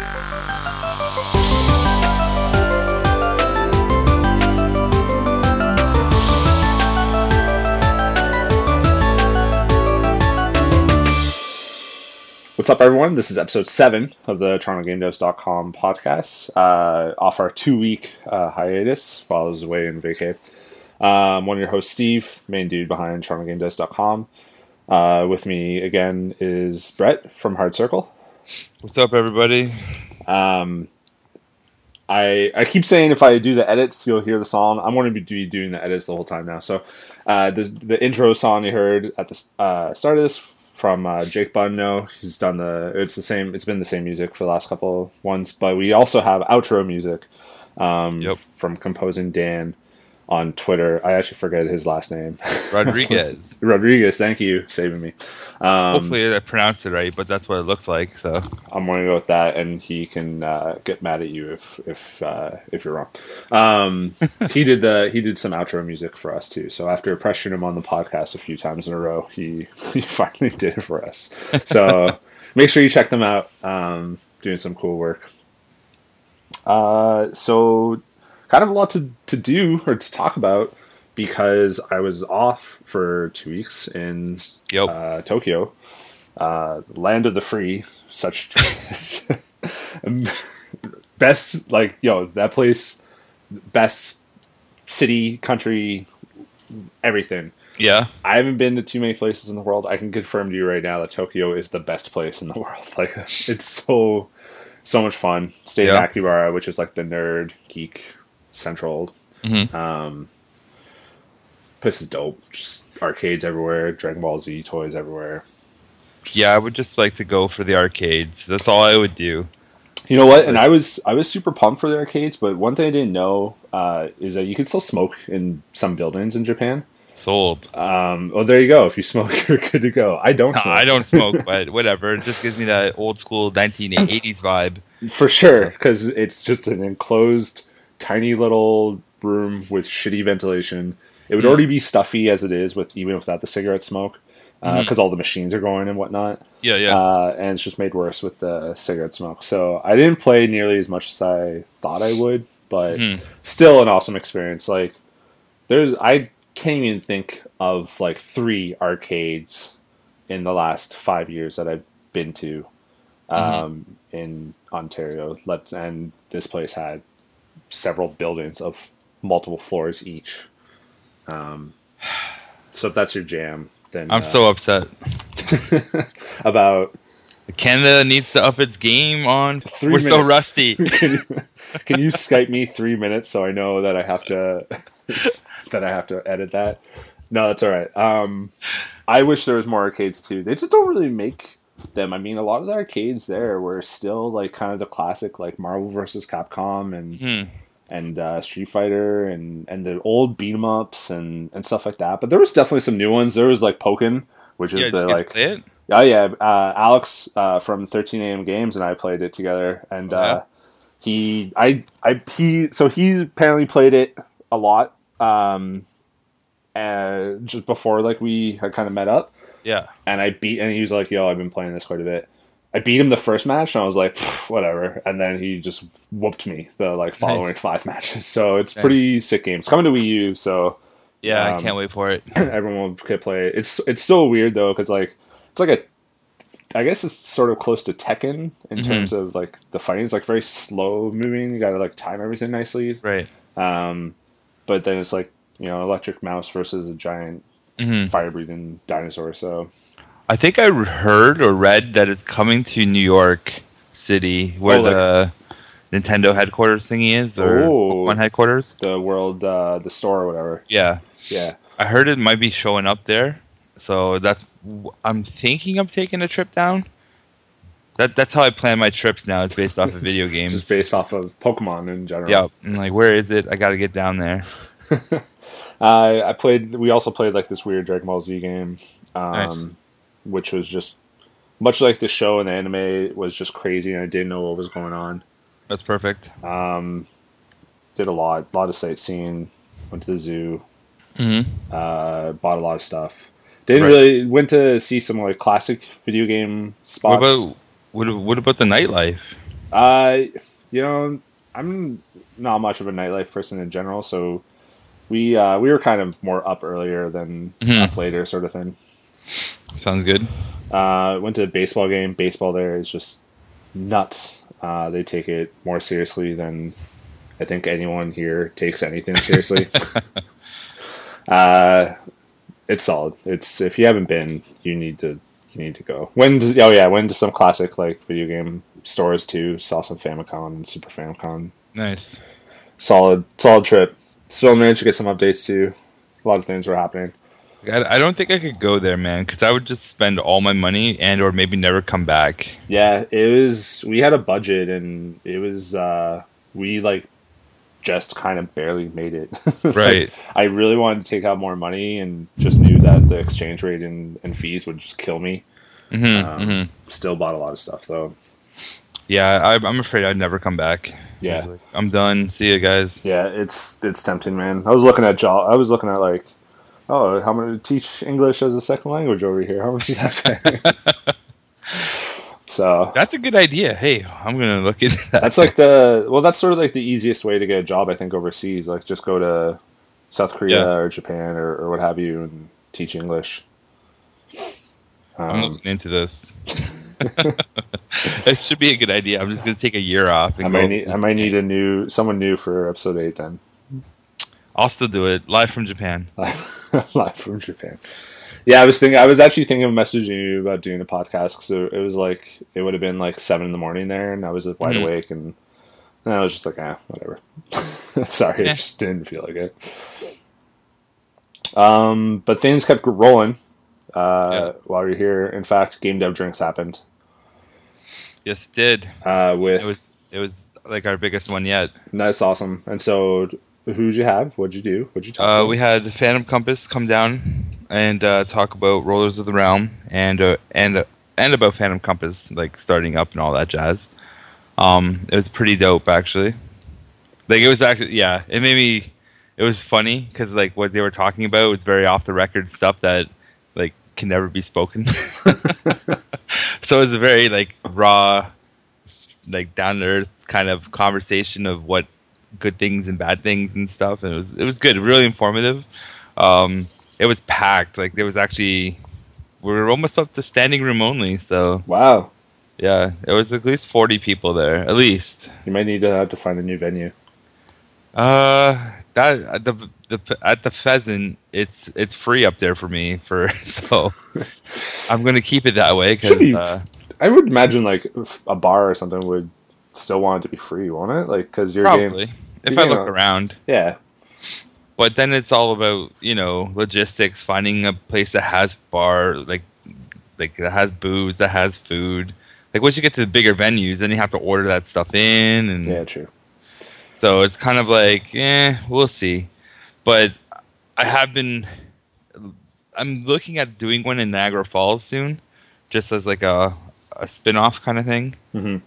What's up, everyone? This is episode seven of the TorontoGameDevs.com podcast, uh, off our two week uh, hiatus while I was away in vacay. Um, one of your hosts, Steve, main dude behind TorontoGameDevs.com. Uh, with me again is Brett from Hard Circle. What's up, everybody? Um, I I keep saying if I do the edits, you'll hear the song. I'm going to be doing the edits the whole time now. So uh, the the intro song you heard at the uh, start of this from uh, Jake Bunno. He's done the. It's the same. It's been the same music for the last couple of ones, but we also have outro music um, Yep. from composing Dan on Twitter. I actually forget his last name. Rodriguez. Rodriguez. Thank you, saving me. Um, Hopefully, I pronounced it right, but that's what it looks like. So, I'm going to go with that, and he can uh, get mad at you if if uh, if you're wrong. Um, he did the he did some outro music for us too. So after pressuring him on the podcast a few times in a row, he he finally did it for us. So make sure you check them out. Um, doing some cool work. Uh, so kind of a lot to to do or to talk about because I was off for two weeks in yep. uh, Tokyo, uh, land of the free. Such best, like yo, that place, best city, country, everything. yeah. I haven't been to too many places in the world. I can confirm to you right now that Tokyo is the best place in the world. Like it's so so much fun. Stayed Yeah. in Akibara, which is like the nerd geek central. Mhm. Um, place is dope. Just arcades everywhere, Dragon Ball Z toys everywhere. Just- Yeah, I would just like to go for the arcades. That's all I would do. You know what? And I was I was super pumped for the arcades, but one thing I didn't know uh, is that you can still smoke in some buildings in Japan. Sold. Um, well, there you go. If you smoke, you're good to go. I don't. Smoke. I don't smoke, but whatever. It just gives me that old school 1980s vibe. for sure because it's just an enclosed, tiny little room with shitty ventilation. It would Mm. already be stuffy as it is with even without the cigarette smoke because Mhm. all the machines are going and whatnot. Yeah, yeah. uh, and it's just made worse with the cigarette smoke. So I didn't play nearly as much as I thought I would, but Mhm. still an awesome experience. Like there's, I can't even think of like three arcades in the last five years that I've been to um, in Ontario. Let and this place had several buildings of multiple floors each. Um, so if that's your jam, then I'm uh, so upset. about Canada needs to up its game on. Three We're so rusty. can, you, can you Skype me three minutes so I know that I have to that I have to edit that? No, that's all right. Um, I wish there was more arcades too. They just don't really make them. I mean, a lot of the arcades there were still like kind of the classic, like Marvel versus Capcom and Hmm. and uh, Street Fighter and and the old beat 'em ups and and stuff like that. But there was definitely some new ones. There was like Pokken, which is Yeah, the like it? Oh yeah, uh, Alex uh, from 13 AM Games and I played it together, and Oh, yeah? uh, he, I, I, he, so he apparently played it a lot, um, and just before like we had kind of met up, Yeah. and I beat, and he was like, "Yo, I've been playing this quite a bit." I beat him the first match, and I was like, "Whatever," and then he just whooped me the like following Nice. five matches. So it's Nice. pretty sick game. It's coming to Wii U, so Yeah, Um, I can't wait for it. everyone could play it. It's it's so weird though because like it's like a I guess it's sort of close to Tekken in Mhm. terms of like the fighting. It's like very slow moving. You got to like time everything nicely. Right. Um, but then it's like you know electric mouse versus a giant hmm fire breathing dinosaur. So I think I heard or read that it's coming to New York City, where Oh, like- the Nintendo headquarters thingy is, or Oh. Pokemon headquarters. the world, uh, the store or whatever. Yeah, Yeah. I heard it might be showing up there, so that's. I'm thinking I'm taking a trip down. That that's how I plan my trips now. It's based off of video games. Just based off of Pokemon in general. Yeah, I'm like, where is it? I got to get down there. Uh, I played. We also played like this weird Dragon Ball Z game, um, Nice. which was just much like the show and the anime it was just crazy, and I didn't know what was going on. That's perfect. Um, did a lot, a lot of sightseeing. Went to the zoo. hmm Uh, bought a lot of stuff. Didn't Right. really went to see some like classic video game What spots. about what, what about the nightlife? Uh, you know, I'm not much of a nightlife person in general, so we uh, we were kind of more up earlier than Mhm. up later, sort of thing. Sounds good. Uh, went to a baseball game. Baseball there is just nuts. Uh, they take it more seriously than I think anyone here takes anything seriously. uh, it's solid. It's if you haven't been, you need to you need to go. To, oh yeah, went to some classic like video game stores too. Saw some Famicom and Super Famicom. Nice. Solid solid trip. Still managed to get some updates too. A lot of things were happening. I, don't think I could go there, man, because I would just spend all my money and or maybe never come back. Yeah, it was. We had a budget, and it was. uh We like just kind of barely made it. Like, Right. I really wanted to take out more money, and just knew that the exchange rate and, and fees would just kill me. hmm Um, hmm Still bought a lot of stuff though. Yeah, I, I'm afraid I'd never come back. Yeah. Like, I'm done. See you guys. Yeah, it's it's tempting, man. I was looking at job. I was looking at like, oh, how to teach English as a second language over here? How much is that so That's a good idea. Hey, I'm gonna look into that. That's like the well, that's sort of like the easiest way to get a job, I think, overseas. Like just go to South Korea Yeah. or Japan or, or what have you and teach English. I'm Um, looking into this. it should be a good idea. I'm just gonna take a year off. And I might need I might need a new someone new for episode eight then. I'll still do it live from Japan. Live from Japan. Yeah, I was thinking. I was actually thinking of messaging you about doing a podcast because it, it was like it would have been like seven in the morning there, and I was wide Mhm. awake, and, and I was just like, ah, whatever. Sorry, Yeah. I just didn't feel like it. Um, but things kept rolling uh, Yeah. while you're here. In fact, game dev drinks happened Yes, it did. uh, with It was it was like our biggest one yet. that's awesome. And so, who'd you have? What'd you do? What'd you talk Uh, about? we had Phantom Compass come down and uh, talk about Rollers of the Realm and uh, and uh, and about Phantom Compass like starting up and all that jazz. Um, it was pretty dope actually. Like it was actually yeah, it made me. It was funny because like what they were talking about was very off the record stuff that like can never be spoken. so it was a very like raw, like down to earth kind of conversation of what good things and bad things and stuff. And it was it was good, really informative. Um, it was packed. Like there was actually we were almost up to standing room only. So wow, yeah, it was at least forty people there, at least. you might need to have to find a new venue. Uh, that the the at the pheasant, it's it's free up there for me for so I'm gonna keep it that way Should be. uh, I would imagine like a bar or something would still want it to be free, won't it? Like because your game, probably if you I look know. around. yeah, But then it's all about you know logistics, finding a place that has bar like like that has booze, that has food. Like once you get to the bigger venues, then you have to order that stuff in, and yeah, true. so it's kind of like, eh, we'll see. But I have been, I'm looking at doing one in Niagara Falls soon, just as like a a spin off kind of thing. hmm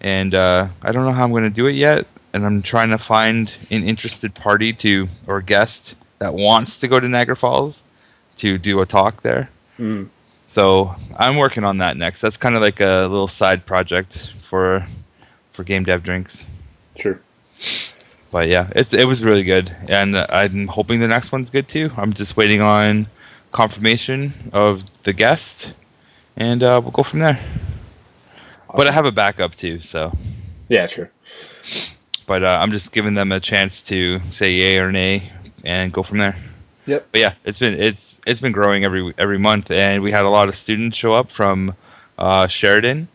and uh, I don't know how I'm going to do it yet. And I'm trying to find an interested party to or guest that wants to go to Niagara Falls to do a talk there. Mm. So I'm working on that next. That's kind of like a little side project for for game dev drinks. Sure. But yeah, it's it was really good, and I'm hoping the next one's good too. I'm just waiting on confirmation of the guest, and uh, we'll go from there. But I have a backup too, so. Yeah, sure. but uh, I'm just giving them a chance to say yay or nay and go from there. Yep. But yeah, it's been it's it's been growing every every month, and we had a lot of students show up from uh, Sheridan,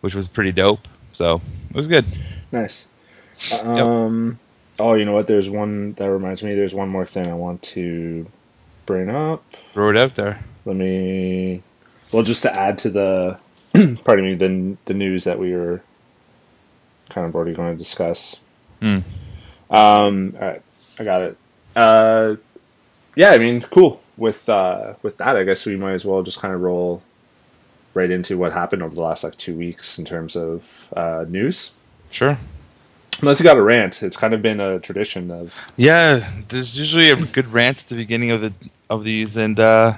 which was pretty dope. So it was good. Nice. Um. Oh, you know what? There's one that reminds me. There's one more thing I want to bring up. Throw it out there. Let me. Well, just to add to the, pardon me, the the news that we were kind of already going to discuss. Hmm. Um. All right, I got it. Uh, yeah. I mean, cool. With uh, with that, I guess we might as well just kind of roll right into what happened over the last like two weeks in terms of uh, news. Sure. Unless you got a rant, it's kind of been a tradition of Yeah, there's usually a good rant at the beginning of the of these, and uh,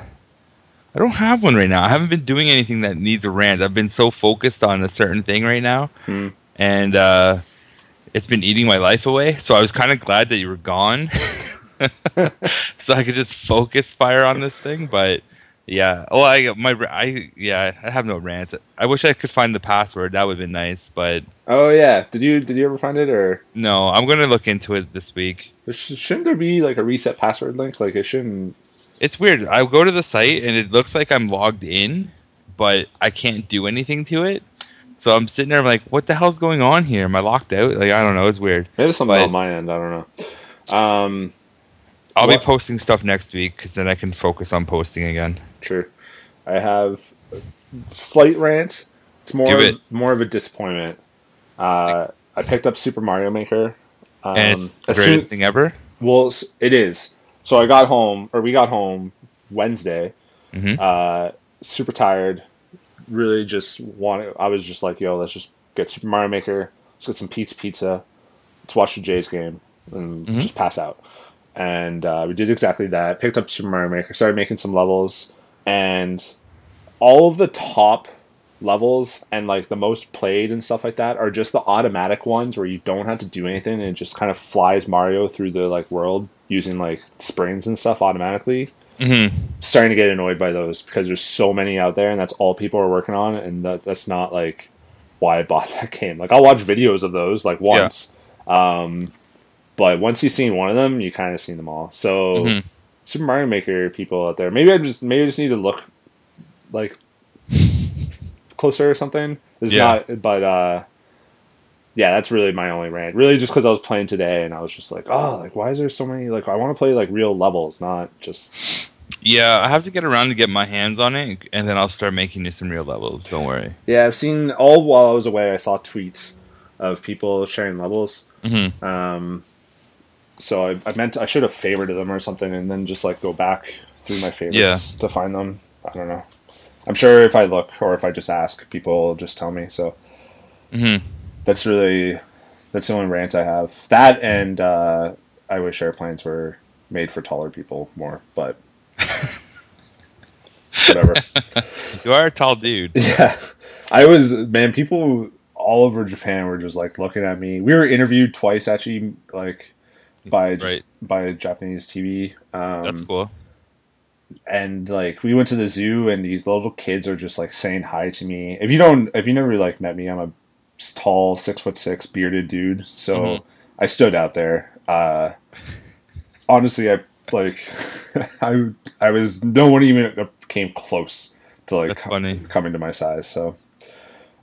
I don't have one right now. I haven't been doing anything that needs a rant. I've been so focused on a certain thing right now Hmm. and uh, it's been eating my life away. So I was kind of glad that you were gone, so I could just focus fire on this thing. But yeah, oh, I my I yeah, I have no rant. I wish I could find the password. That would have been nice, but Oh yeah, did you did you ever find it or no, I'm gonna look into it this week. shouldn't there be like a reset password link? Like it shouldn't. It's weird. I go to the site and it looks like I'm logged in, but I can't do anything to it. So I'm sitting there, I'm like, what the hell's going on here? Am I locked out? Like, I don't know. It's weird. Maybe it's something But- on my end. I don't know. Um, I'll What- be posting stuff next week because then I can focus on posting again. True. I have a slight rant. It's more of, more of a disappointment. Uh, I picked up Super Mario Maker. Um, and the greatest thing ever. well, it is. So I got home, or we got home Wednesday. Mhm. Uh, super tired. Really, just wanted. I was just like, "Yo, let's just get Super Mario Maker. Let's get some pizza, pizza. Let's watch the Jays game and Mhm. just pass out." And uh, we did exactly that. Picked up Super Mario Maker. Started making some levels, and all of the top levels and like the most played and stuff like that are just the automatic ones where you don't have to do anything and it just kind of flies Mario through the like world using like springs and stuff automatically. Mm-hmm. Starting to get annoyed by those because there's so many out there and that's all people are working on and that, that's not like why I bought that game. Like I'll watch videos of those like once. Um but once you've seen one of them, you kind of seen them all. So Mhm. Super Mario Maker people out there, maybe I just maybe I just need to look like closer or something. It's Yeah. not, but uh, yeah, that's really my only rant. Really, just because I was playing today and I was just like, oh, like why is there so many? Like I want to play like real levels, not just Yeah, I have to get around to get my hands on it, and then I'll start making you some real levels. Don't worry. yeah. I've seen all while I was away. I saw tweets of people sharing levels. Mm-hmm. Um, so I, I meant I should have favorited them or something, and then just like go back through my favorites to find them. I don't know. I'm sure if I look or if I just ask, people will just tell me. So Mm-hmm. that's really that's the only rant I have. That and uh, I wish airplanes were made for taller people more, but whatever. You are a tall dude. yeah, I was man. People all over Japan were just like looking at me. We were interviewed twice actually, like by just, Right. by Japanese TV. Um, That's cool. and like we went to the zoo and these little kids are just like saying hi to me if you don't if you never like met me i'm a tall six foot six bearded dude so Mhm. i stood out there uh honestly i like i i was no one even came close to like com- funny. coming to my size so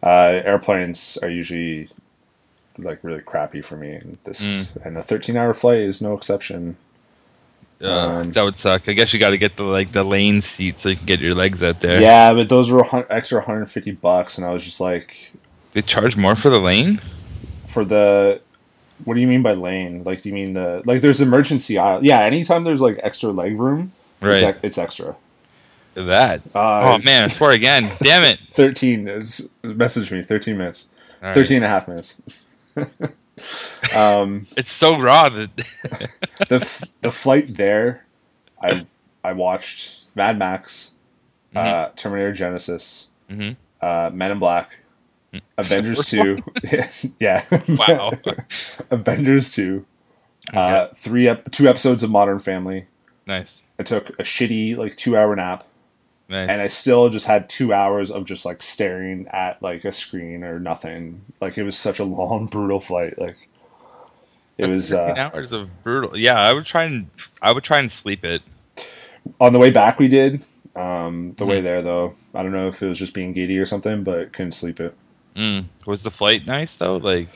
uh airplanes are usually like really crappy for me and this Mm. and a 13 hour flight is no exception Uh, Um, that would suck. I guess you got to get the like the lane seat so you can get your legs out there. Yeah, but those were extra 150 bucks, and I was just like, They charge more for the lane. for the. What do you mean by lane? Like, do you mean the like? There's emergency aisle. Yeah, anytime there's like extra leg room, Right. it's, it's extra. That. Uh, oh man, I swear again. Damn it. 13 is message me 13 minutes, All right. 13 and a half minutes. um, It's so raw that the f- the flight there, I I watched Mad Max, uh, Terminator Genisys, Mhm. uh, Men in Black, Avengers Two, yeah, Wow. Avengers Two, uh, Yeah. three ep- two episodes of Modern Family. nice. I took a shitty like two hour nap, Nice. and I still just had two hours of just like staring at like a screen or nothing. Like it was such a long, brutal flight. Like it That's was uh, hours of brutal. Yeah, I would try and I would try and sleep it. on the way back. We did um, the Mm-hmm. way there though. I don't know if it was just being giddy or something, but couldn't sleep it. Mm. Was the flight nice though? Like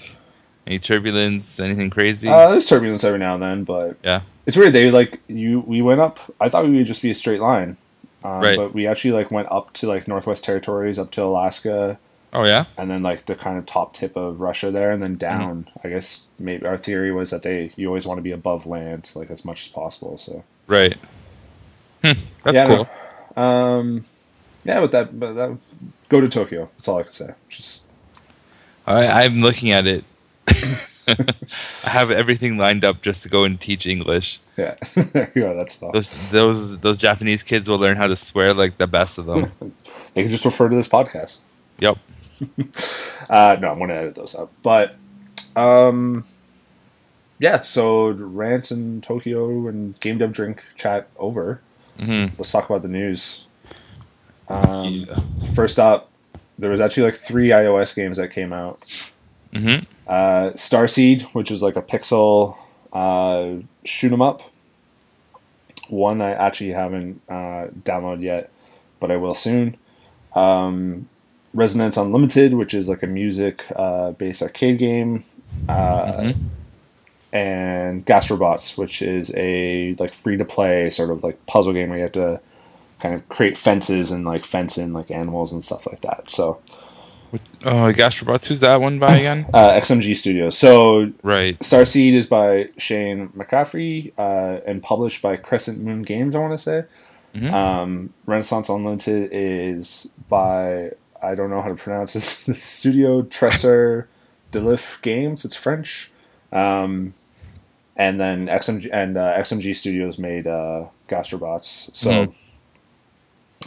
any turbulence, anything crazy? Uh, there's turbulence every now and then, but Yeah. it's weird. They like you. We went up. I thought we would just be a straight line, um, Right. but we actually like went up to like Northwest Territories, up to Alaska, oh yeah. and then like the kind of top tip of Russia there, and Mm-hmm. then down. I guess maybe our theory was that they you always want to be above land like as much as possible. So Right. Hmm. That's Yeah, cool. no. um, yeah, but that but that go to Tokyo. That's all I can say. Just I, I'm looking at it. I have everything lined up just to go and teach English. yeah, there you go. That's all. Those those those Japanese kids will learn how to swear like the best of them. They can just refer to this podcast. yep. uh, no, I'm going to edit those out. But um, yeah, so rants in Tokyo and game dev drink chat over. hmm Let's talk about the news. Um, Yeah. First up, there was actually like three iOS games that came out. hmm Uh, Starseed, which is like a pixel uh, shoot 'em up. One I actually haven't uh, downloaded yet, but I will soon. Um, Resonance Unlimited, which is like a music uh, based arcade game, uh, Mhm. and Gastrobots, which is a like free to play sort of like puzzle game where you have to kind of create fences and like fence in like animals and stuff like that. So Oh, Gastrobots. Who's that one by again? uh, XMG Studios. So right. Starseed is by Shane McCaffrey uh, and published by Crescent Moon Games. I want to say. Mhm. Um, Renaissance Unlimited is by I don't know how to pronounce this studio Tresser Delif Games. It's French. Um, and then XMG and uh, XMG Studios made uh, Gastrobots. So Mhm.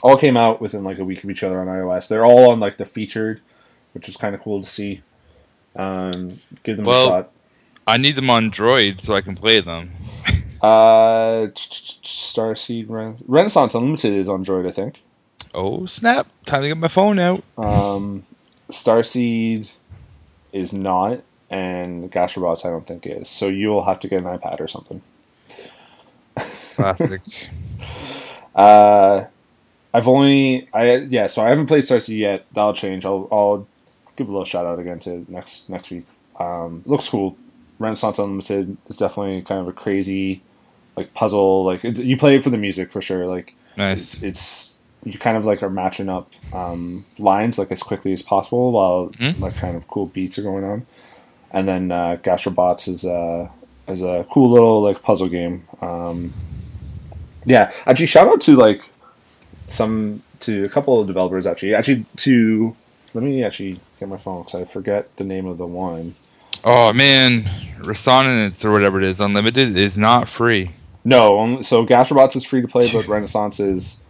All came out within like a week of each other on iOS. They're all on like the featured, which is kind of cool to see. Um, give them Well- a shot. I need them on Droid so I can play them. Uh, Starseed Ren- Renaissance Unlimited is on Droid, I think. Oh snap! Time to get my phone out. Um, Starseed is not, and Gastrobots I don't think is. So you'll have to get an iPad or something. Classic. Uh, I've only I yeah, so I haven't played Starseed yet. That'll change. I'll I'll give a little shout out again to next next week. Um, looks cool. Renaissance Unlimited is definitely kind of a crazy like puzzle. Like it, you play it for the music for sure. Like nice. it's, it's you kind of like are matching up um, lines like as quickly as possible while Mhm. like kind of cool beats are going on. And then uh, Gastrobots is a is a cool little like puzzle game. Um, yeah, actually, shout out to like some to a couple of developers actually. Actually, to let me actually get my phone because I forget the name of the one. Oh man, Resonance or whatever it is, Unlimited is not free. No, so Gastrobots is free to play, but Renaissance is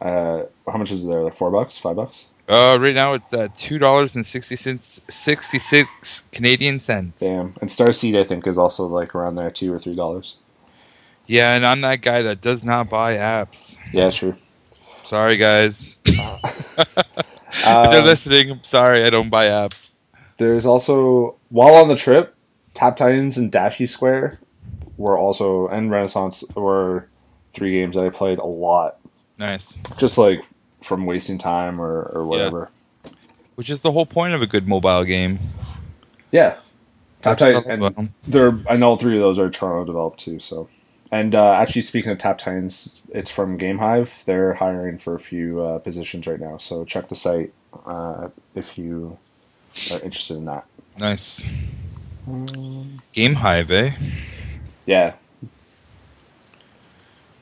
uh, how much is there? Like four bucks, five bucks? Uh, right now it's at two dollars and sixty cents, sixty six Canadian cents. Damn. And Starseed, I think, is also like around there, two or three dollars. Yeah, and I'm that guy that does not buy apps. Yeah, sure. Sorry, guys. if Uh, they're listening, I'm sorry, I don't buy apps. there's also while on the trip, Tap Titans and Dashy Square were also and Renaissance were three games that I played a lot, Nice. just like from wasting time or, or whatever. Which is the whole point of a good mobile game. Yeah. Tap That's what I Titan and about 'em. they're I know three of those are Toronto developed too. So, and uh, actually speaking of Tap Titans, it's from GameHive. They're hiring for a few uh, positions right now. So check the site uh, if you are interested in that. Nice. Game Hive, eh? Yeah.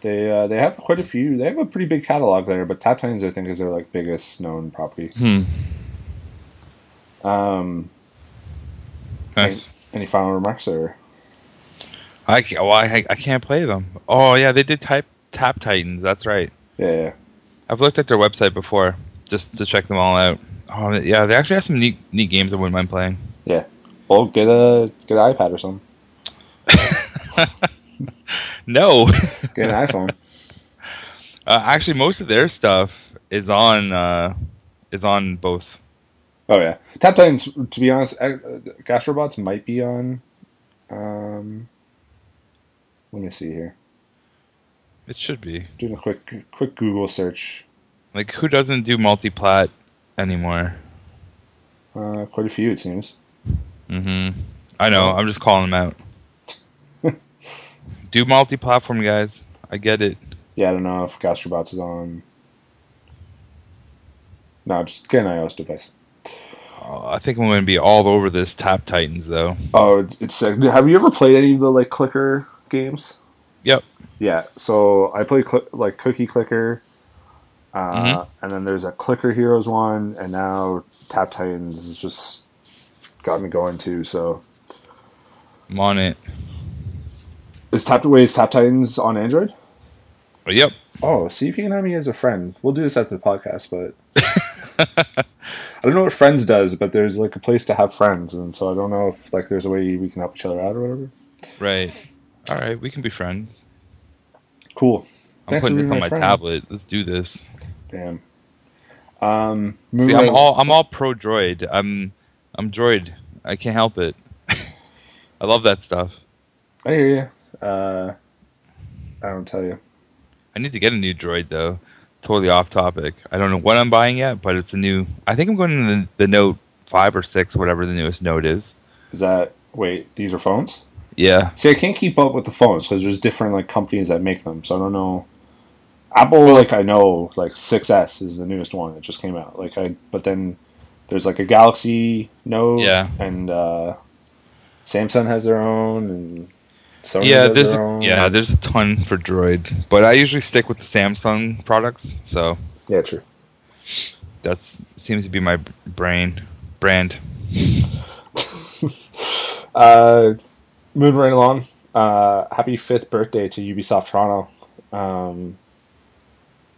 They uh, they have quite a few. They have a pretty big catalog there, but Tap Titans I think is their like biggest known property. Hmm. Um, Nice. any final remarks or? I can't, well, I, I can't play them. Oh yeah, they did type Tap Titans. That's right. Yeah, yeah. I've looked at their website before just to check them all out. Oh yeah, they actually have some neat neat games I wouldn't mind playing. Yeah. Well, get a get an iPad or something. No, Get an iPhone. uh, actually, most of their stuff is on uh, is on both. Oh yeah, Tap Titans. To be honest, uh, Gastrobots might be on. Um, let me see here. It should be Doing a quick quick Google search. like who doesn't do multi-plat anymore? Uh, quite a few, it seems. Mm-hmm. I know. I'm just calling them out. do multi-platform, guys. I get it. Yeah, I don't know if Gastrobots is on. No, just get an iOS device. Uh, I think I'm going to be all over this Tap Titans though. Oh, it's, it's sick. Have you ever played any of the like clicker games? Yep. Yeah. So I play cl- like Cookie Clicker, uh, Mhm. and then there's a Clicker Heroes one, and now Tap Titans has just got me going too. So I'm on it. is Tap wait, is Tap Titans on Android? Yep. Oh, see if you can have me as a friend. We'll do this after the podcast, but I don't know what Friends does, but there's like a place to have friends, and so I don't know if like there's a way we can help each other out or whatever. Right. All right, we can be friends. Cool. I'm Thanks putting this on my friend. tablet. Let's do this. Damn. Um, See, I'm all I'm all pro droid. I'm I'm droid. I can't help it. I love that stuff. I hear you. Uh, I don't tell you. I need to get a new droid though. Totally off topic. I don't know what I'm buying yet, but it's a new. I think I'm going to the, the Note five or six, whatever the newest Note is. Is that wait? These are phones. Yeah, See, I can't keep up with the phones because there's different like companies that make them, so I don't know. Apple, like I know, like 6S is the newest one. It just came out. Like I, but then there's like a Galaxy Note, Yeah. and uh, Samsung has their own, and Sony yeah. There's their a, own. yeah, there's a ton for Droid, but I usually stick with the Samsung products. So yeah, true. that seems to be my brain brand. Uh, moving right along. Uh, happy fifth birthday to Ubisoft Toronto. Um,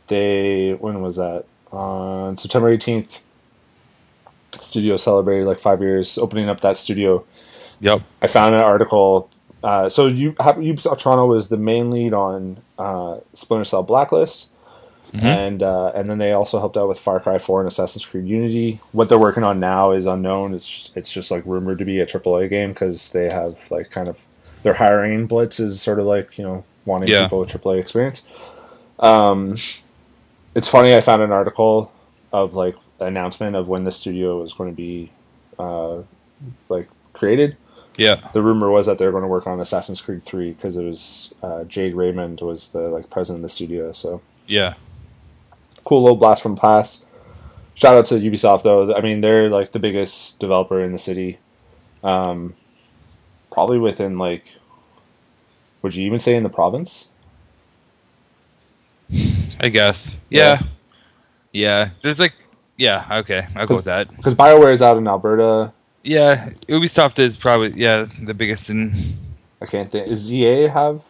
they when was that? On September eighteenth. Studio celebrated like five years opening up that studio. Yep. I found an article. Uh, so you, Ubisoft Toronto was the main lead on uh, Splinter Cell Blacklist, Mhm. and uh, and then they also helped out with Far Cry Four and Assassin's Creed Unity. What they're working on now is unknown. It's it's just like rumored to be a AAA game because they have like kind of their hiring blitz is sort of like you know wanting Yeah. people with AAA experience. Um, it's funny. I found an article of like announcement of when the studio was going to be uh, like created Yeah. the rumor was that they were going to work on Assassin's Creed 3 because it was uh, Jade Raymond was the like president of the studio. So Yeah. Cool little blast from the past. Shout out to Ubisoft though. I mean, they're like the biggest developer in the city. Um, probably within like, would you even say in the province? I guess. Yeah. Yeah. Yeah. There's like. Yeah. Okay. I'll go with that. Because Bioware is out in Alberta. Yeah. Ubisoft is probably yeah the biggest in. I can't think. Is EA have?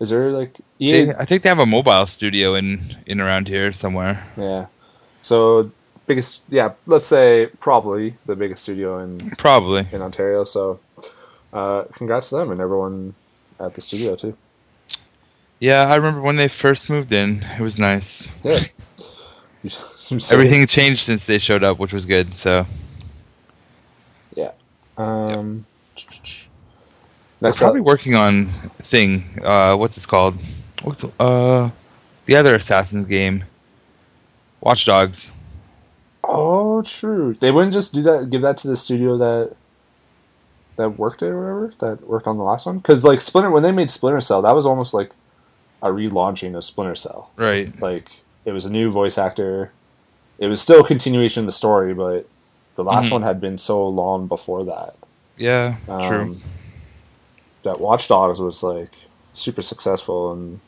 Is there like EA? They, I think they have a mobile studio in in around here somewhere. Yeah. So biggest, yeah. Let's say probably the biggest studio in Probably. in Ontario. So, uh, congrats to them and everyone at the studio too. Yeah, I remember when they first moved in. It was nice. Yeah. Everything changed since they showed up, which was good. So Yeah. Um, we're probably up, working on thing. Uh, what's this called? What's uh the other Assassin's game? Watch Dogs. oh, true. They wouldn't just do that. Give that to the studio that that worked it or whatever that worked on the last one. Because like Splinter, when they made Splinter Cell, that was almost like a relaunching of Splinter Cell. Right. Like it was a new voice actor. It was still a continuation of the story, but the last Mhm. one had been so long before that. Yeah. Um, true. That Watch Dogs was like super successful, and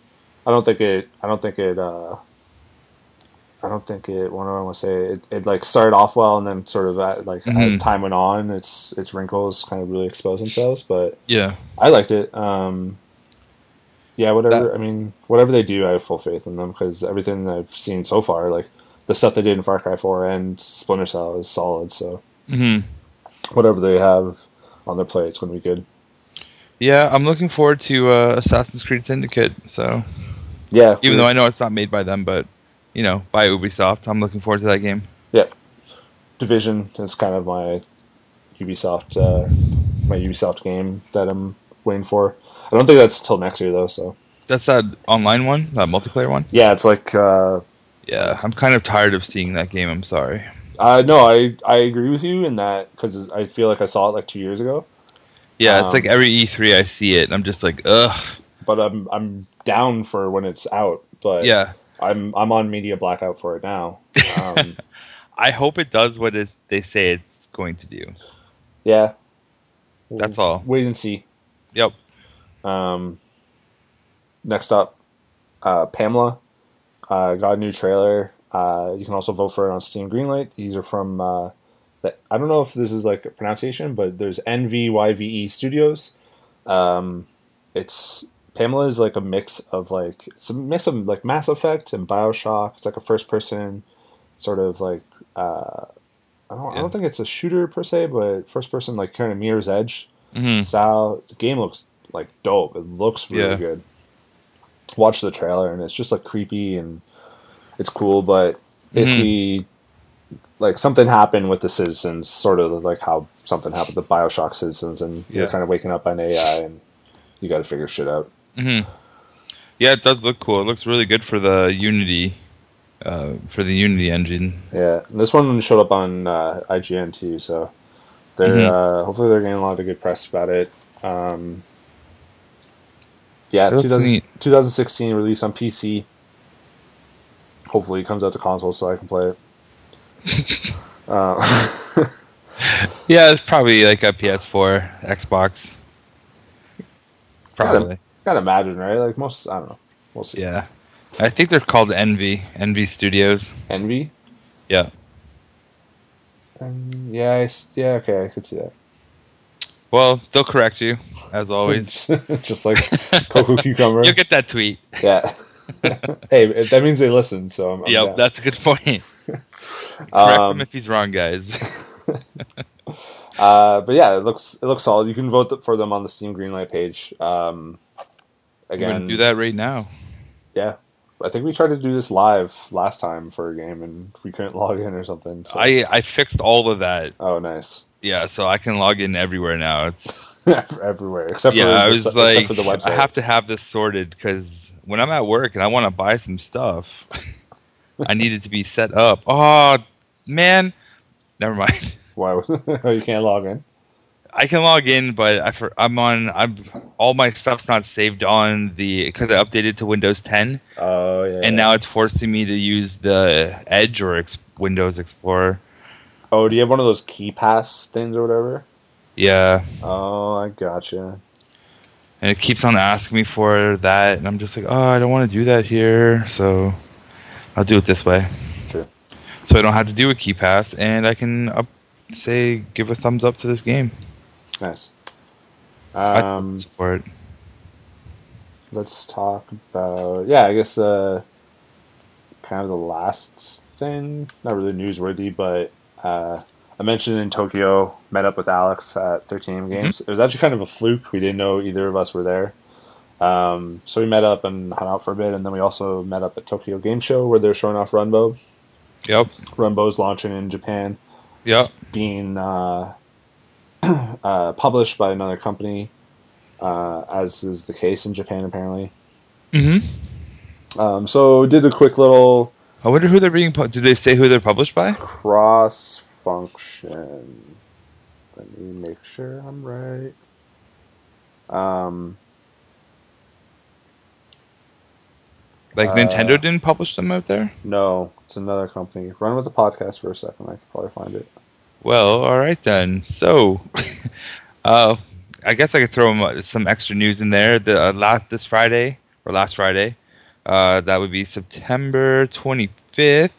I don't think it. I don't think it. uh I don't think it. What do I want to say? It, it like started off well, and then sort of uh like as Mhm. time went on, its its wrinkles kind of really exposed themselves. But Yeah. I liked it. Um, yeah, whatever. That- I mean, whatever they do, I have full faith in them because everything I've seen so far, like the stuff they did in Far Cry Four and Splinter Cell, is solid. So hmm whatever they have on their plate, it's going to be good. Yeah, I'm looking forward to uh, Assassin's Creed Syndicate. So Yeah, even though I know it's not made by them, but you know, by Ubisoft, I'm looking forward to that game. yeah, Division is kind of my Ubisoft, uh, my Ubisoft game that I'm waiting for. I don't think that's till next year though. So That's that online one, that multiplayer one. yeah, it's like. Uh, Yeah, I'm kind of tired of seeing that game. I'm sorry. uh, no, I I agree with you in that because I feel like I saw it like two years ago. Yeah, Um, it's like every E3 I see it, and I'm just like, ugh. but I'm I'm down for when it's out. But Yeah, I'm I'm on media blackout for it now. Um, I hope it does what it, they say it's going to do. yeah, That's all. Wait and see. Yep. Um, next up, uh, Pamela uh, got a new trailer. Uh, you can also vote for it on Steam Greenlight. These are from the, I don't know if this is like a pronunciation, but there's NVYVE E Studios. Um, it's Pamela is like a mix of like it's a mix of like Mass Effect and Bioshock. It's like a first person sort of like Uh, I don't, I don't think it's a shooter per se, but first person like kind of Mirror's Edge hmm style. The game looks like dope. It looks really Yeah. good. Watch the trailer and it's just like creepy and it's cool, but Mm-hmm. Like something happened with the citizens, sort of like how something happened with the Bioshock citizens, and you're kind of waking up on AI and you got to figure shit out. hmm Yeah, it does look cool. It looks really good for the Unity, uh, for the Unity engine. Yeah, and this one showed up on uh, IGN too, so they're Mhm. uh, hopefully they're getting a lot of good press about it. Um, yeah, That 2000, 2016 release on PC. Hopefully, it comes out to console so I can play it. Uh, Yeah, it's probably like a PS4, Xbox. Probably. gotta imagine, right? Like most, I don't know. We'll see. Yeah. I think they're called Envy, Envy Studios. Envy. Yeah. Um, yeah, I yeah, okay, I could see that. Well, they'll correct you, as always. just like Coco Cucumber. You'll get that tweet. Yeah. hey, that means they listen, so I'm, I'm yep, down. that's a good point. Correct Um, him if he's wrong, guys. Uh, but yeah, it looks it looks solid. You can vote for them on the Steam Greenlight page. Um, again, do that right now. Yeah, I think we tried to do this live last time for a game, and we couldn't log in or something. So. I I fixed all of that. oh, nice. Yeah, so I can log in everywhere now. It's Everywhere except yeah. for I the, was like, for the website. I have to have this sorted because when I'm at work and I want to buy some stuff, I needed to be set up. Oh man, never mind. Why? was- oh, you can't log in. I can log in, but I for, I'm on. I'm all my stuff's not saved on the because I updated to Windows 10, Oh yeah. and now it's forcing me to use the Edge or ex- Windows Explorer. oh, do you have one of those key pass things or whatever? Yeah, Oh, I gotcha. and it keeps on asking me for that, and I'm just like, oh, I don't want to do that here, so I'll do it this way. Sure. So I don't have to do a key pass, and I can up say give a thumbs up to this game. Nice. I Um, support. let's talk about yeah i guess uh kind of the last thing not really newsworthy but uh i mentioned in tokyo met up with alex at 13 games it was actually kind of a fluke we didn't know either of us were there um, so we met up and hung out for a bit and then we also met up at tokyo game show where they're showing off runbow Yep. runbow's launching in japan Yep. it's being uh, uh, published by another company uh, as is the case in japan apparently Mm-hmm. Um, so did a quick little I wonder who they're being. Pu- Did they say who they're published by? cross function. Let me make sure I'm right. Um, Like Uh, Nintendo didn't publish them out there. no, it's another company. Run with the podcast for a second. I could probably find it. Well, all right then. So, uh, I guess I could throw uh, some extra news in there. The uh, last this Friday or last Friday, uh, that would be September 25th.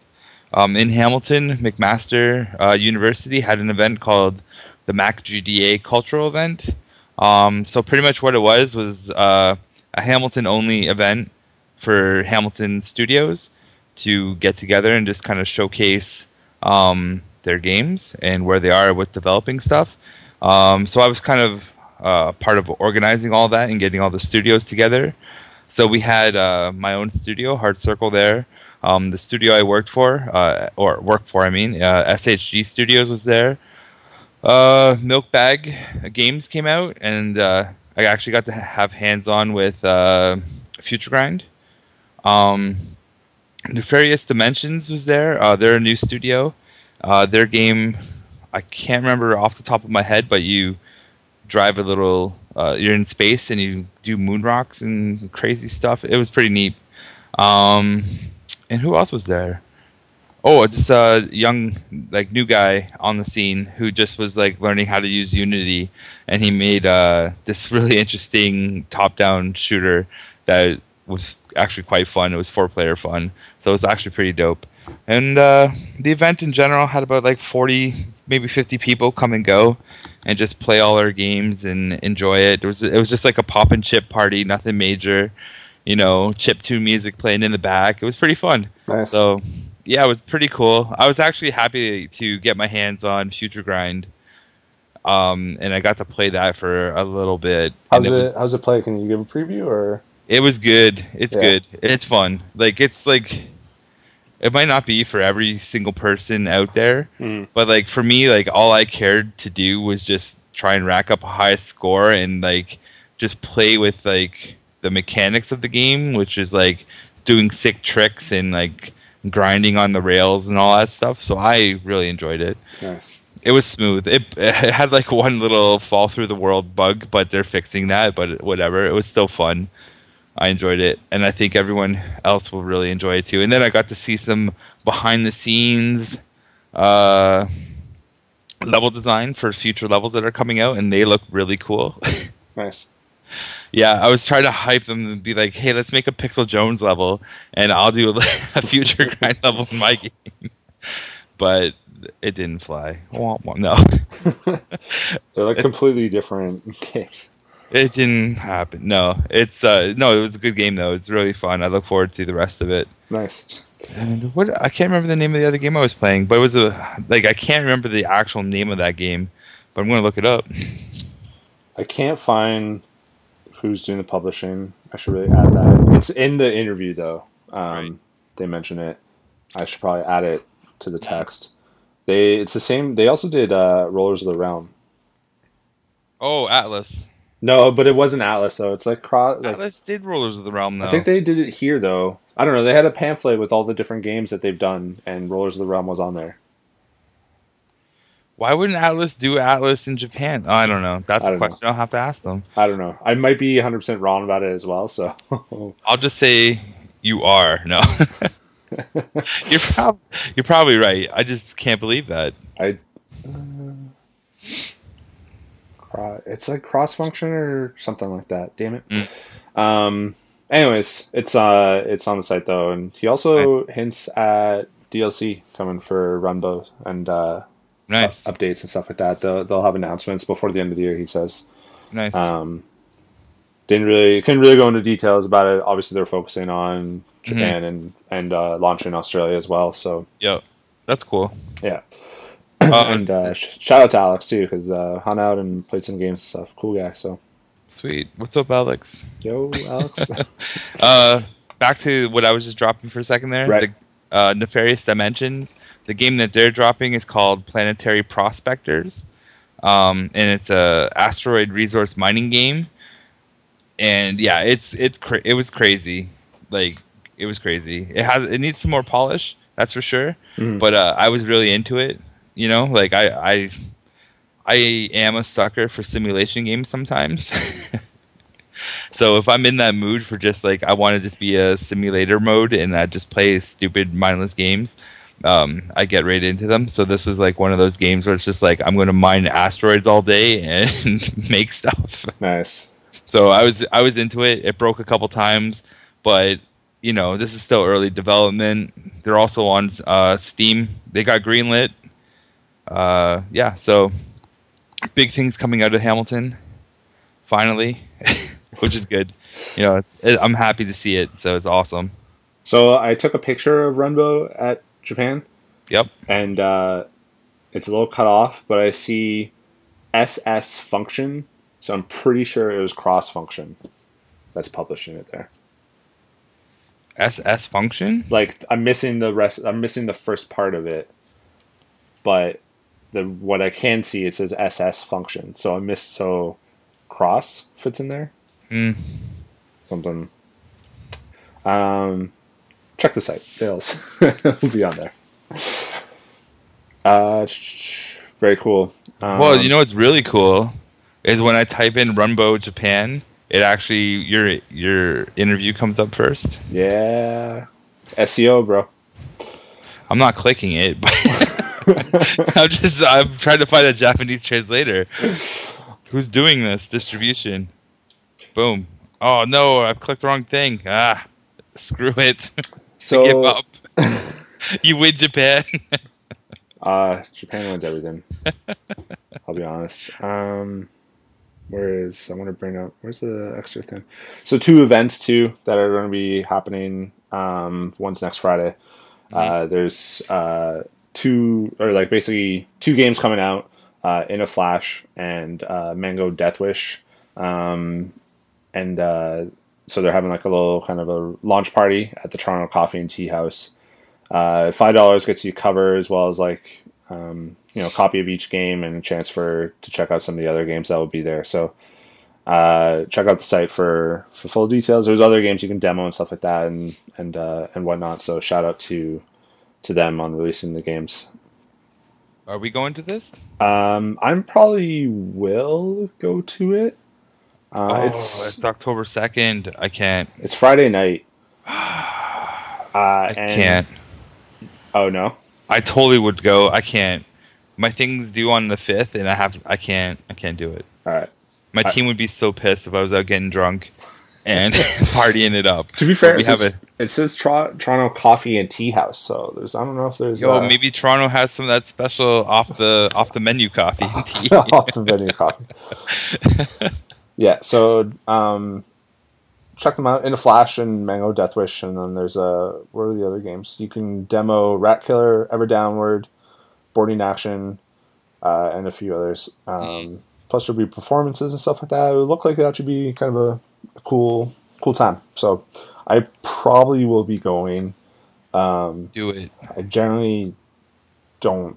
Um, in Hamilton, McMaster uh, University had an event called the Mac GDA Cultural Event. Um, so pretty much what it was was uh, a Hamilton only event for Hamilton Studios to get together and just kind of showcase um, their games and where they are with developing stuff. Um, so I was kind of uh, part of organizing all that and getting all the studios together. So we had uh, my own studio, Hard Circle, there. Um, the studio I worked for, uh, or worked for, I mean, uh, SHG Studios was there. Uh, Milk Bag Games came out, and uh, I actually got to have hands on with Future Grind. Um, Nefarious Dimensions was there. Uh, they're a new studio. Uh, their game, I can't remember off the top of my head, but you drive a little. Uh, you're in space and you do moon rocks and crazy stuff. It was pretty neat. Um, and who else was there? Oh, just a young, like new guy on the scene who just was like learning how to use Unity, and he made uh, this really interesting top-down shooter that was actually quite fun. It was four-player fun, so it was actually pretty dope. And uh, the event in general had about like forty, maybe fifty people come and go, and just play all our games and enjoy it. It was it was just like a pop and chip party, nothing major. You know, chip tune music playing in the back. It was pretty fun. Nice. So yeah, it was pretty cool. I was actually happy to get my hands on Future Grind, um, and I got to play that for a little bit. How's and it, was, how's it play? Can you give a preview or? It was good. It's Yeah. good. It's fun. Like it's like it might not be for every single person out there, Mm. but like for me, like all I cared to do was just try and rack up a high score and like just play with like the mechanics of the game, which is like doing sick tricks and like grinding on the rails and all that stuff. So I really enjoyed it. Nice. It was smooth. It, it had like one little fall through the world bug, but they're fixing that. But whatever, it was still fun. I enjoyed it, and I think everyone else will really enjoy it too. And then I got to see some behind the scenes uh, level design for future levels that are coming out, and they look really cool. Nice. yeah, I was trying to hype them and be like, "Hey, let's make a Pixel Jones level, and I'll do a future grind level in my game." But it didn't fly. Womp womp. No. They're like completely different games. It didn't happen. No, it's uh no. It was a good game though. It's really fun. I look forward to the rest of it. Nice. And what I can't remember the name of the other game I was playing, but it was a like I can't remember the actual name of that game, but I'm gonna look it up. I can't find who's doing the publishing. I should really add that. It's in the interview though. Um, Right. They mention it. I should probably add it to the text. They it's the same. They also did uh, Rollers of the Realm. Oh, Atlus. No, but it wasn't Atlus though. It's like cross. Like, Atlus did Rollers of the Realm though. I think they did it here though. I don't know. They had a pamphlet with all the different games that they've done, and Rollers of the Realm was on there. Why wouldn't Atlus do Atlas in Japan? Oh, I don't know. That's I a don't know. question I'll have to ask them. I don't know. I might be 100 percent wrong about it as well. So I'll just say you are. No. you're prob- you're probably right. I just can't believe that. I. Uh, cro- it's like cross function or something like that. Damn it. Um. Anyways, it's uh, it's on the site though, and he also hints at DLC coming for Runbow and uh, Nice. updates and stuff like that. They'll they'll have announcements before the end of the year. He says. nice. Um, didn't really couldn't really go into details about it. Obviously, they're focusing on Japan and and uh, launching Australia as well. So yeah, That's cool. yeah. Uh, and uh, sh- shout out to Alex too, because uh, hung out and played some games and stuff. Cool guy. So Sweet. What's up, Alex? yo, Alex. Uh, back to what I was just dropping for a second there. Right. The, uh, Nefarious Dimensions. The game that they're dropping is called Planetary Prospectors, um, and it's a asteroid resource mining game. And yeah, it's it's cra- it was crazy, like it was crazy. It has it needs some more polish, that's for sure. Mhm. But uh, I was really into it. You know, like I I I am a sucker for simulation games sometimes. so if I'm in that mood for just like I want to just be a simulator mode and I just play stupid mindless games, um, I get right into them. So this was like one of those games where it's just like I'm going to mine asteroids all day and make stuff. nice. So I was I was into it. It broke a couple times, but you know this is still early development. They're also on uh, Steam. They got greenlit. Uh, yeah, so big things coming out of Hamilton, finally, which is good. You know, it's, it, I'm happy to see it. So it's awesome. So I took a picture of Runbow at Japan, Yep. and uh, it's a little cut off, but I see SS function. So I'm pretty sure it was cross function that's publishing it there. SS function. like I'm missing the rest. I'm missing the first part of it, but the what I can see it says SS function. So I missed so cross fits in there. Mm. Something. Um, check the site. It'll it'll be on there. Uh, very cool. Um, Well, you know what's really cool is when I type in Runbow Japan, it actually your your interview comes up first. yeah, SEO, bro. I'm not clicking it, but I'm just I'm trying to find a Japanese translator. Who's doing this distribution? Boom. Oh no, I've clicked the wrong thing. Ah, screw it. So Give up. you win Japan. Uh, Japan wins everything. I'll be honest. Um, where is I want to bring up? Where's the extra thing? So two events too that are going to be happening. Um, one's next Friday. Uh, there's uh, two or like basically two games coming out uh, in a flash and uh, Mango Death Wish, um, and uh, so they're having like a little kind of a launch party at the Toronto Coffee and Tea House. Uh, Five dollars gets you cover as well as like um, you know copy of each game and a chance for to check out some of the other games that will be there. So uh, check out the site for, for full details. There's other games you can demo and stuff like that and and uh, and whatnot. So shout out to to them on releasing the games. Are we going to this? Um, I'm probably will go to it. Uh, oh, it's it's October second. I can't. it's Friday night. Uh, I and- can't. Oh no. I totally would go. I can't. My thing's due on the fifth, and I have. I can't. I can't do it. All right. My I- team would be so pissed if I was out getting drunk and partying it up. To be fair, we it have says, a. it says Tro- Toronto Coffee and Tea House. So there's I don't know if there's Yo, uh, maybe Toronto has some of that special off the off the menu coffee and tea. off the venue coffee. yeah, so um, check them out in a flash and Mango Death Wish, and then there's a what are the other games? You can demo Rat Killer, Ever Downward, Boarding Action, uh, and a few others. Um, plus, there'll be performances and stuff like that. It would look like that should be kind of a, a cool cool time. So I probably will be going. Um, Do it. I generally don't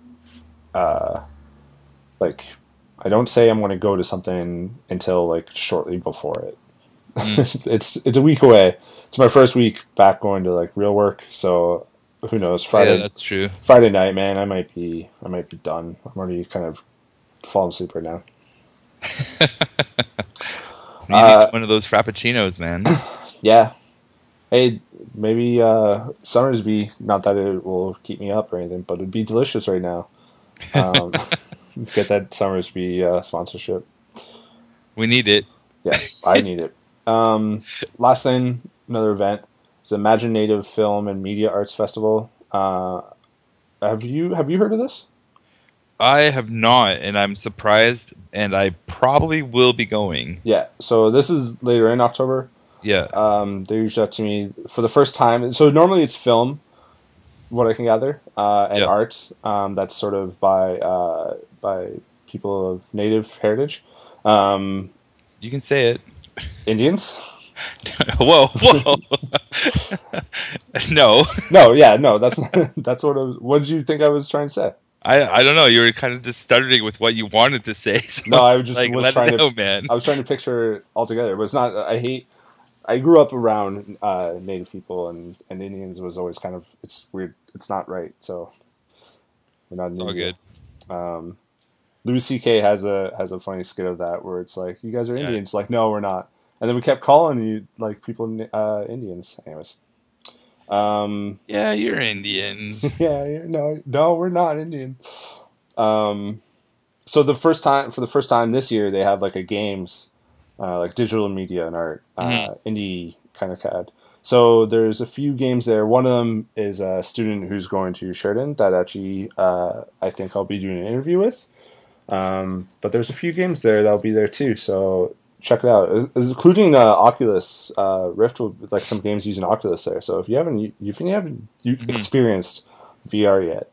uh like I don't say I'm going to go to something until like shortly before it. it's it's a week away. It's my first week back going to like real work, so who knows? Friday Yeah, that's true. Friday night, man, I might be I might be done. I'm already kind of falling asleep right now. Uh, one of those frappuccinos, man. Yeah. Hey, maybe uh Somersby, not that it will keep me up or anything, but it'd be delicious right now. Um, get that Somersby uh, sponsorship. we need it. Yeah, I need it. Um, last thing, another event is the Imagine Native Film and Media Arts Festival. Uh, have you have you heard of this? I have not, and I'm surprised, and I probably will be going. Yeah. So this is later in October. Yeah. Um, they reached out to me for the first time. So normally it's film, what I can gather, uh, and Yeah. art. Um, that's sort of by uh, by people of native heritage, um, You can say it. Indians. whoa, whoa. no, No, yeah, no, that's that's what I was. What did you think I was trying to say? I I don't know. You were kind of just stuttering with what you wanted to say. So No, I was just like, was trying it to- man. I was trying to picture it all together, but it's not. I hate. I grew up around uh, Native people, and, and Indians was always kind of. It's weird. It's not right. So we're not. all India. good. Um, Louis C.K. has a has a funny skit of that where it's like, "You guys are Yeah. Indians." Like, no, we're not. And then we kept calling you like people uh, Indians. Anyways, um, Yeah, you're Indian. yeah, no, no, we're not Indian. Um, so the first time, for the first time this year, they have like a games, uh, like digital media and art, uh, Mhm. indie kind of CAD. So there's a few games there. One of them is a student who's going to Sheridan that actually uh, I think I'll be doing an interview with. Um, but there's a few games there that'll be there too. So check it out, Uh, including uh, Oculus uh, Rift, will, like some games using Oculus there. So if you haven't, if you haven't you Mhm. experienced VR yet,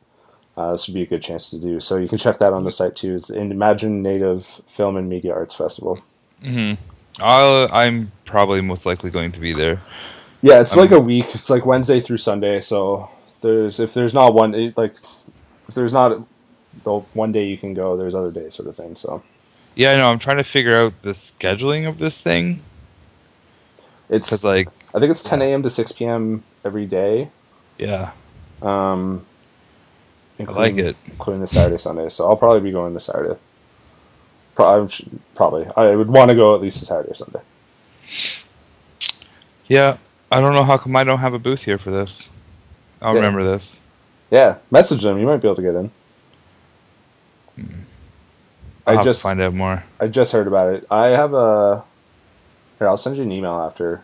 uh, this would be a good chance to do. So you can check that on the site too. It's in Imagine Native Film and Media Arts Festival. hmm I'll, I'm probably most likely going to be there. Yeah, it's Um, like a week. It's like Wednesday through Sunday. So there's if there's not one it, like if there's not the one day you can go, there's other days sort of thing. So Yeah, I know. I'm trying to figure out the scheduling of this thing it's like, I think it's 10 a.m. to 6 p.m. every day. yeah, Um, I like it. including the Saturday, Sunday. So I'll probably be going this Saturday. Pro- probably, I would want to go at least a Saturday or Sunday. Yeah, I don't know how come I don't have a booth here for this. I'll Yeah. remember this. Yeah, message them. You might be able to get in. I'll I to just find out more. I just heard about it. I have a. Here, I'll send you an email after.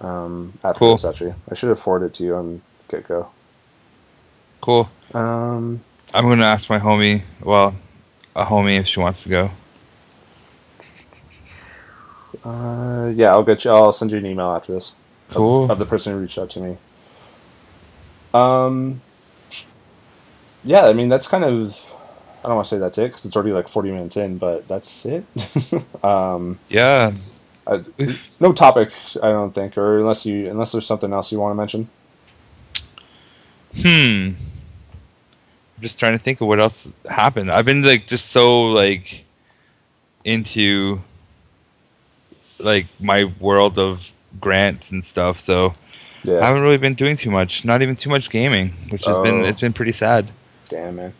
Um, after Cool. this, actually, I should have forwarded it to you on get go. Cool. Um, I'm gonna ask my homie. Well, a homie if she wants to go. uh, yeah, I'll get you. I'll send you an email after this. of- Cool. Of, the person who reached out to me. Um, yeah, I mean that's kind of. I don't want to say that's it because it's already like forty minutes in, but that's it. um, Yeah. I, no topic, I don't think, or unless you unless there's something else you want to mention. Hmm. I'm just trying to think of what else happened. I've been like just so like into like my world of grants and stuff, so yeah. I haven't really been doing too much. Not even too much gaming, which has been Oh. it's been pretty sad. damn man.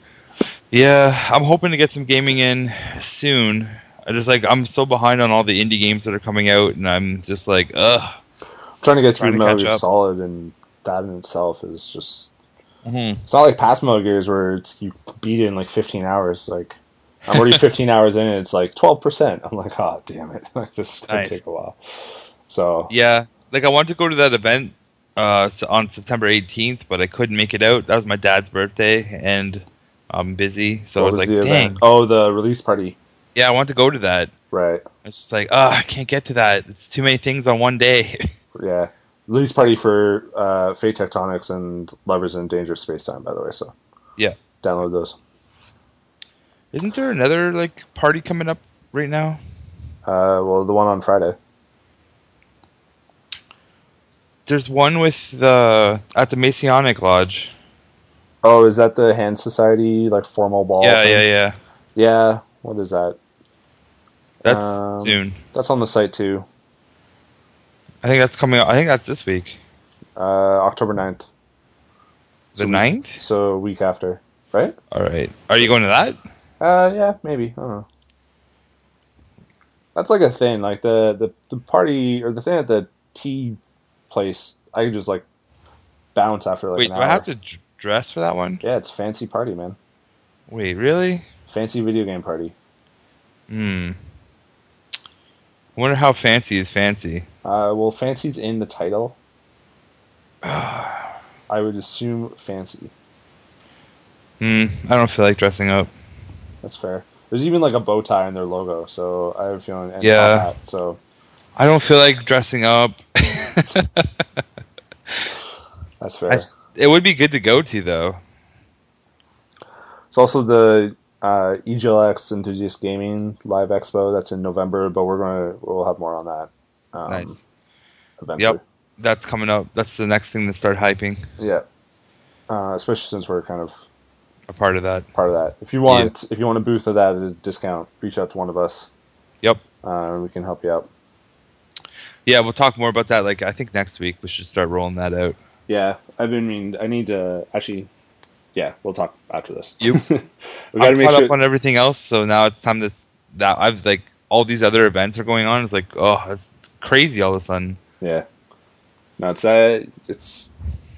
Yeah, I'm hoping to get some gaming in soon. I just like I'm so behind on all the indie games that are coming out, and I'm just like, ugh. trying to get through Metal Gear. Solid, and that in itself is just. Mhm. It's not like past Metal Gears where it's you beat it in like 15 hours. Like I'm already 15 hours in, and it's like 12 percent. I'm like, oh damn it, like this is gonna Nice. take a while. So Yeah, like I wanted to go to that event uh, on September 18th, but I couldn't make it out. That was my dad's birthday, and I'm busy, so what I was, like, the dang. event? Oh, the release party, Yeah, I want to go to that. right? It's just like, oh, I can't get to that. It's too many things on one day. Yeah, release party for uh, Fate Tectonics and Lovers in Dangerous Space Time, by the way. So Yeah. download those. Isn't there another like party coming up right now? Uh, well, the one on Friday. There's one with the at the Masonic Lodge. Oh, is that the Hand Society like formal ball? yeah, thing? yeah, yeah. yeah. What is that? That's Um, soon. That's on the site too. I think that's coming. out. I think that's this week. Uh, October 9th. The So we- 9th? So a week after, right? All right. Are you going to that? Uh, yeah, maybe. I don't know. That's like a thing. Like the the, the party or the thing at the tea place. I could just like bounce after like Wait, an do hour. I have to dress for that one? Yeah, it's fancy party, man. Wait, really? Fancy video game party. Hmm. I wonder how fancy is fancy. Uh, well, fancy's in the title. I would assume fancy. Hmm. I don't feel like dressing up. That's fair. There's even like a bow tie in their logo, so I have a feeling. And Yeah. hat, so I don't feel like dressing up. that's fair. I- it would be good to go to though. It's also the uh, EGLX Enthusiast Gaming Live Expo that's in November, but we're gonna we'll have more on that. Um, Nice. Eventually. Yep. That's coming up. That's the next thing to start hyping. Yeah. Uh, especially since we're kind of A part of that. part of that. If you want, if you want a booth of that at a discount, reach out to one of us. Yep. Uh, we can help you out. Yeah, we'll talk more about that. Like I think next week we should start rolling that out. Yeah, I've been mean. I need to actually. Yeah, we'll talk after this. You- we I'm got to make caught sure. up on everything else, so now it's time to that I've like all these other events are going on. It's like oh, it's crazy all of a sudden. Yeah. No, it's uh, it's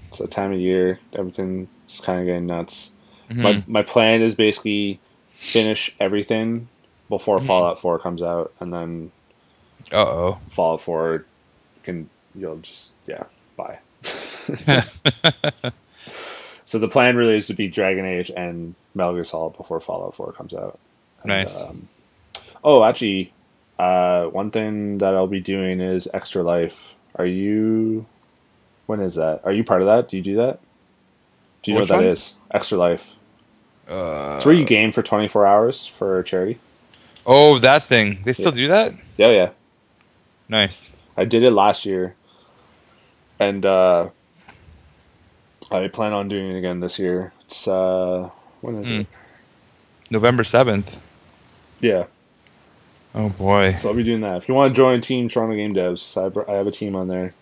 it's a time of year. Everything's kind of getting nuts. My Mhm. my plan is basically finish everything before Mhm. Fallout Four comes out, and then Uh oh. Fallout Four can you'll just yeah. so the plan really is to beat Dragon Age and Metal Gear Solid before Fallout Four comes out. And, Nice. Um, oh, actually, uh, one thing that I'll be doing is Extra Life. Are you? When is that? Are you part of that? Do you do that? Do you Which know what that one? is? Extra Life. Uh, It's where you game for 24 hours for charity. oh, that thing. They still do that? Yeah, yeah. Nice. I did it last year, and uh, I plan on doing it again this year. It's uh, when is Hmm. it? November seventh. Yeah, Oh boy. so I'll be doing that. If you want to join Team Toronto Game Devs, I, I have a team on there.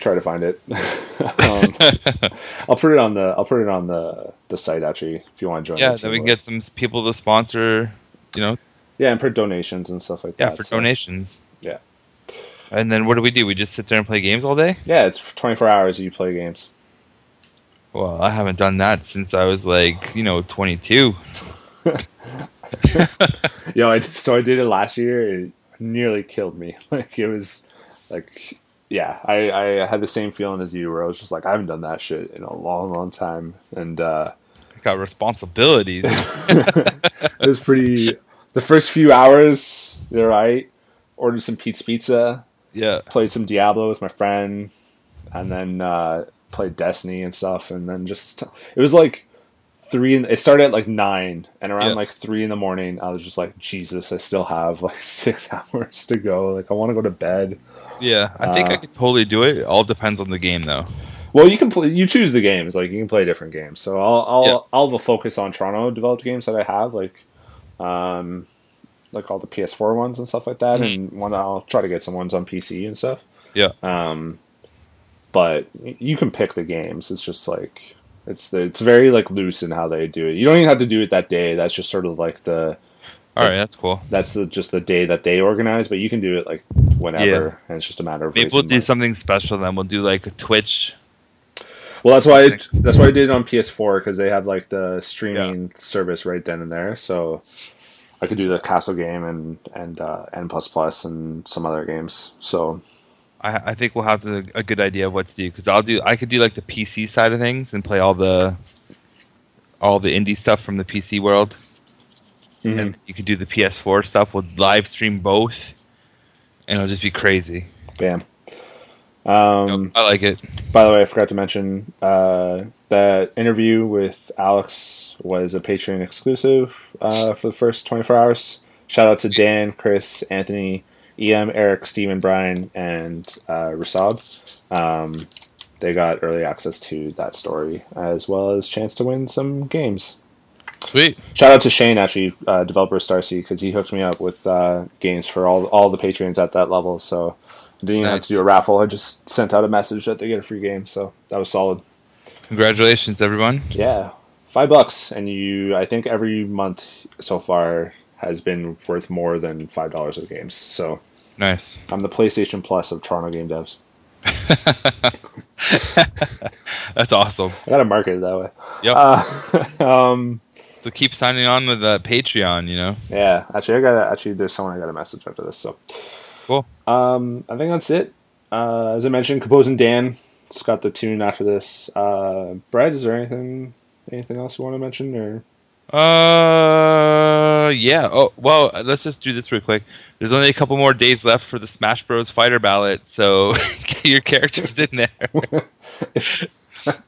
Try to find it. um, I'll put it on the I'll put it on the the site actually. If you want to join, yeah, the then we can get some people to sponsor. You know, yeah, and for donations and stuff like yeah, that. for so- donations. And then what do we do? We just sit there and play games all day? Yeah, it's 24 hours. You play games. Well, I haven't done that since I was like, you know, 22. Yo, I so I did it last year. It nearly killed me. Like it was like yeah, I I had the same feeling as you, where I was just like I haven't done that shit in a long, long time, and uh, I got responsibilities. it was pretty. The first few hours, you're right. Ordered some Pete's Pizza, yeah. played some Diablo with my friend, and then uh, played Destiny and stuff, and then just it was like three. In, it started at like nine, and around Yeah. like three in the morning, I was just like, Jesus, I still have like six hours to go. Like I want to go to bed. Yeah, I think I Uh, could totally do it. It all depends on the game, though. Well, you can play. You choose the games. Like you can play different games. So I'll I'll Yeah. I'll focus on Toronto developed games that I have, like um, like all the PS4 ones and stuff like that, Mhm. and one I'll try to get some ones on PC and stuff. Yeah. Um, but you can pick the games. It's just like it's the, it's very like loose in how they do it. You don't even have to do it that day. That's just sort of like the All right, that's cool. that's the, just the day that they organize. But you can do it like whenever, Yeah. and it's just a matter of Maybe we'll do money. something special then. We'll do like a Twitch. Well, that's why I, that's why I did it on PS4 because they have like the streaming service right then and there. So I could do the Castle game and and uh, N plus plus and some other games. So I, I think we'll have the, a good idea of what to do because I'll do. I could do like the PC side of things and play all the all the indie stuff from the PC world, Mm-hmm. and you could do the PS4 stuff. We'll live stream both, and it'll just be crazy. bam. Um, I like it. By the way, I forgot to mention uh, that interview with Alex was a Patreon exclusive uh, for the first 24 hours. Shout out to Dan, Chris, Anthony, EM, Eric, Steven, Brian, and uh, Rasab. Um, they got early access to that story as well as chance to win some games. Sweet. Shout out to Shane, actually, uh, developer of Starseed, because he hooked me up with uh, games for all all the patrons at that level. So I didn't even have to do a raffle. I just sent out a message that they get a free game. So that was solid. Congratulations, everyone. Yeah, five bucks, and you. I think every month so far has been worth more than five dollars of games. So Nice. I'm the PlayStation Plus of Toronto game devs. That's awesome. I gotta market it that way. Yep. Uh, um, so keep signing on with uh, Patreon. You know. yeah, actually, I gotta. Actually, there's someone I got a message after this. So Cool. Um, I think that's it. Uh, as I mentioned, composing Dan. It's got the tune after this. Uh, Brad, is there anything anything else you want to mention or? Uh, yeah. Oh, well, let's just do this real quick. There's only a couple more days left for the Smash Bros. Fighter ballot, so get your characters in there.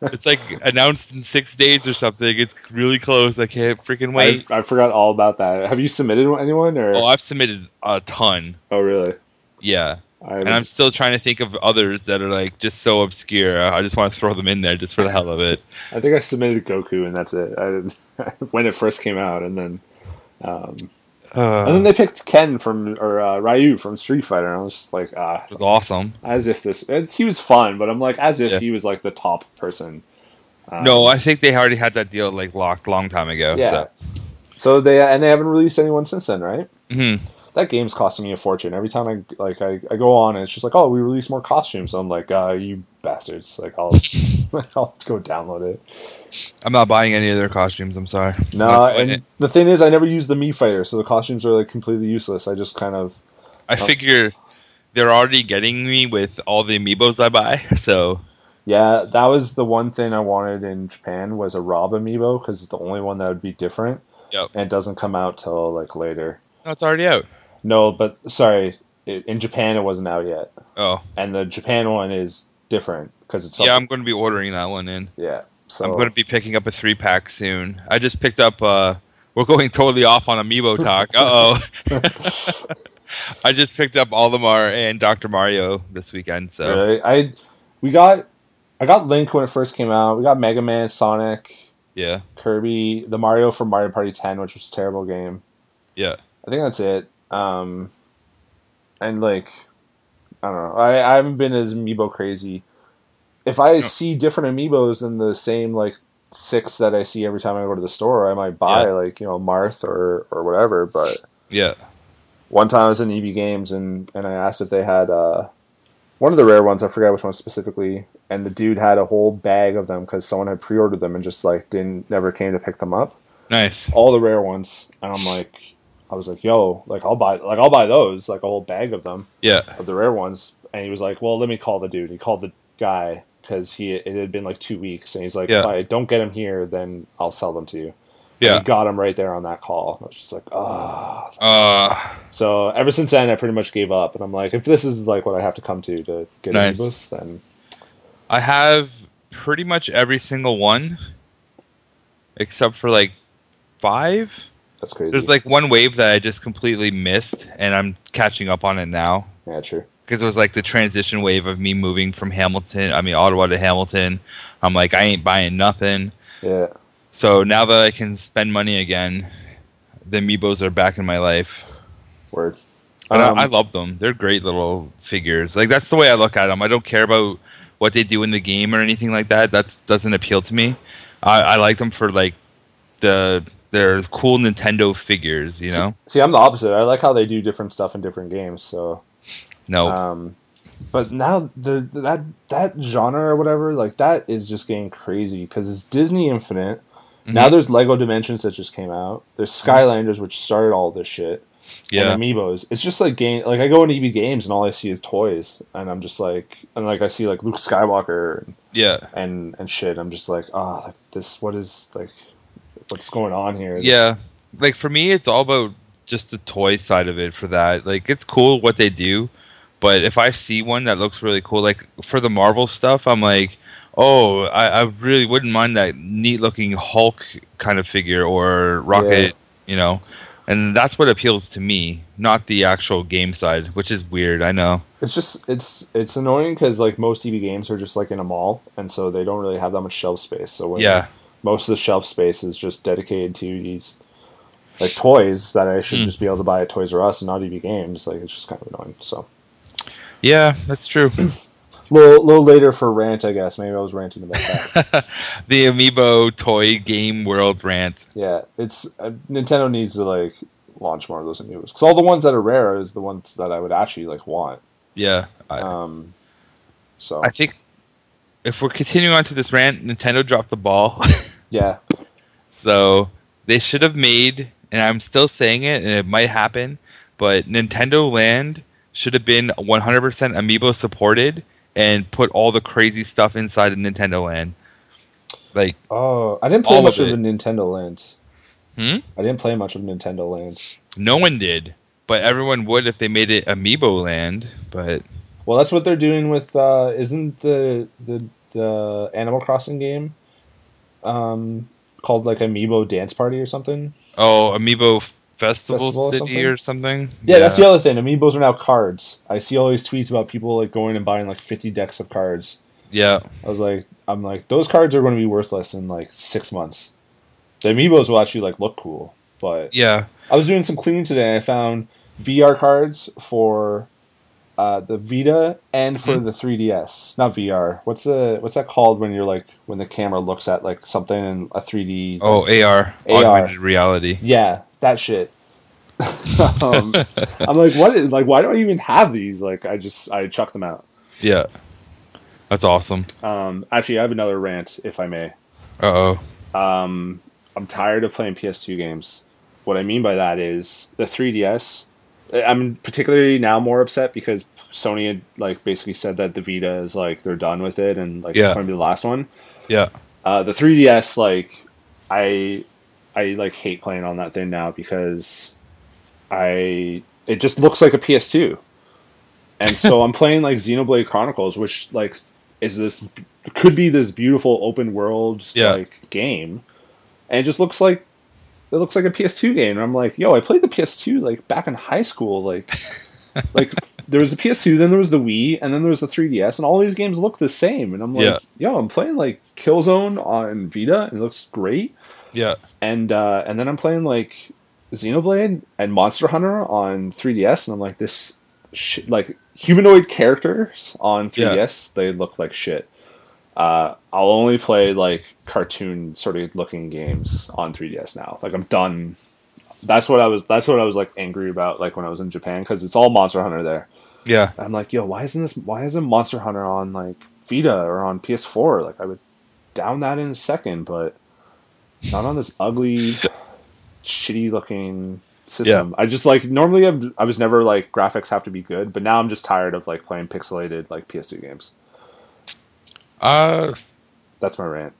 it's like announced in six days or something. It's really close. I can't freaking wait. I, I forgot all about that. Have you submitted anyone or? oh, I've submitted a ton. oh, really? Yeah. I And I'm still trying to think of others that are like just so obscure. I just want to throw them in there just for the hell of it. I think I submitted Goku and that's it. I didn't when it first came out, and then um, and then Uh, they picked Ken from or uh, Ryu from Street Fighter, and I was just like, ah, it was awesome. as if this and he was fun, but I'm like, as if Yeah. he was like the top person. Um, no, I think they already had that deal like locked long time ago. Yeah. So they and they haven't released anyone since then, right? So. That game's costing me a fortune. Every time I like I, I go on and it's just like, oh, we release more costumes. I'm like, uh, you bastards! Like I'll I'll go download it. I'm not buying any of their costumes. I'm sorry. No, buying and it. the thing is, I never use the Mii fighter, so the costumes are like completely useless. I just kind of I figure they're already getting me with all the amiibos I buy. So yeah, that was the one thing I wanted in Japan was a Rob amiibo because it's the only one that would be different. Yep. And it doesn't come out till like later. no, it's already out. No, but sorry, it, in Japan it wasn't out yet, Oh, and the Japan one is different because it's yeah. I'm going to be ordering that one in. yeah. So I'm going to be picking up a three pack soon. I just picked up. uh We're going totally off on amiibo talk. Uh oh. I just picked up Olimar and Dr. Mario this weekend. So Really? I we got I got Link when it first came out. We got Mega Man, Sonic, yeah, Kirby, the Mario from Mario Party 10, which was a terrible game. yeah. I think that's it. Um and like I don't know. I, I haven't been as amiibo crazy. If I see different amiibos than the same like six that I see every time I go to the store, I might buy Yeah. like, you know, Marth or or whatever, but Yeah. one time I was in EB Games and, and I asked if they had uh, one of the rare ones. I forgot which one specifically. And the dude had a whole bag of them because someone had pre-ordered them and just like didn't never came to pick them up. Nice. All the rare ones, and I'm like, I was like, yo, like I'll buy like I'll buy those, like a whole bag of them Yeah. of the rare ones. And he was like, well, let me call the dude. He called the guy because he it had been like two weeks, and he's like, Yeah. if I don't get them here, then I'll sell them to you. Yeah. he got him right there on that call. I was just like, oh, Uh, so ever since then, I pretty much gave up, and I'm like, if this is like what I have to come to to get Nice. then I have pretty much every single one, except for like five. That's crazy. There's like one wave that I just completely missed, and I'm catching up on it now yeah, true. because it was like the transition wave of me moving from Hamilton, I mean Ottawa to Hamilton. I'm like, I ain't buying nothing. Yeah, So now that I can spend money again, the amiibos are back in my life. word. Um, I, I love them. They're great little figures. Like that's the way I look at them. I don't care about what they do in the game or anything like that. That doesn't appeal to me. I, I like them for like the they're cool Nintendo figures. You know? See, I'm the opposite. I like how they do different stuff in different games. So, No. um, but now the that that genre or whatever, like that is just getting crazy because it's Disney Infinite. Now Mhm. there's Lego Dimensions that just came out. There's Skylanders, which started all this shit. yeah. and amiibos. It's just like game. Like I go into EB Games and all I see is toys, and I'm just like, and like I see like Luke Skywalker and yeah. and, and shit. I'm just like, ah, like this. What is like, what's going on here? Yeah. Like for me, it's all about just the toy side of it. For that, like it's cool what they do, but if I see one that looks really cool, like for the Marvel stuff, I'm like, oh, I, I really wouldn't mind that neat looking Hulk kind of figure or Rocket, Yeah. you know. And that's what appeals to me, not the actual game side, which is weird. I know. It's just it's it's annoying because like most EB Games are just like in a mall, and so they don't really have that much shelf space. So when Yeah. Most of the shelf space is just dedicated to these like toys that I should Hmm. just be able to buy at Toys R Us and not EB Games. Like it's just kind of annoying. So. Yeah, that's true. little, little later for rant, I guess. Maybe I was ranting about that. the Amiibo toy game world rant. yeah, it's uh, Nintendo needs to like launch more of those amiibos because all the ones that are rare is the ones that I would actually like want. Yeah. I, Um, so I think if we're continuing on to this rant, Nintendo dropped the ball. yeah, so they should have made, and I'm still saying it, and it might happen, but Nintendo Land should have been 100% Amiibo supported and put all the crazy stuff inside of Nintendo Land. Like, oh, I didn't play much of of, Nintendo Land. hmm? I didn't play much of Nintendo Land. No one did, but everyone would if they made it Amiibo Land. But Well, that's what they're doing with. Uh, isn't the the the Animal Crossing game um, called like Amiibo Dance Party or something? oh, Amiibo Festival, Festival or City something? or something. Yeah, that's the other thing. Amiibos are now cards. I see all these tweets about people like going and buying like fifty decks of cards. Yeah, I was like, I'm like, those cards are going to be worthless in like six months. The amiibos will actually like look cool, but yeah, I was doing some cleaning today and I found VR cards for uh, the Vita and for Mhm. the 3DS. Not VR. What's the what's that called when you're like when the camera looks at like something in a 3D? Oh, AR, AR. augmented reality. Yeah, that shit. um, I'm like, what? Is, like, why do I even have these? Like, I just I chuck them out. Yeah, that's awesome. Um, actually, I have another rant, if I may. Uh oh. Um, I'm tired of playing PS2 games. What I mean by that is the 3DS. I'm particularly now more upset because Sony had like basically said that the Vita is like they're done with it and like Yeah. it's going to be the last one. Yeah, Uh, the 3DS, like I, I like hate playing on that thing now because I it just looks like a PS2, and so I'm playing like Xenoblade Chronicles, which like is this could be this beautiful open world Yeah. like game, and it just looks like it looks like a PS2 game. And I'm like, yo, I played the PS2 like back in high school, like. like there was the PS2, then there was the Wii, and then there was the 3DS, and all these games look the same. And I'm like, Yeah. yo, I'm playing like Killzone on Vita, and it looks great. yeah, And uh, and then I'm playing like Xenoblade and Monster Hunter on 3DS, and I'm like, this shit, like humanoid characters on 3DS, they look like shit. Uh, I'll only play like cartoon sort of looking games on 3DS now. Like I'm done. That's what I was. That's what I was like angry about. Like when I was in Japan because it's all Monster Hunter there. yeah. I'm like, yo, why isn't this? Why isn't Monster Hunter on like Vita or on PS4? Like, I would down that in a second, but not on this ugly, shitty looking system. I just like normally I'm, I was never like graphics have to be good, but now I'm just tired of like playing pixelated like PS2 games. Uh, That's my rant.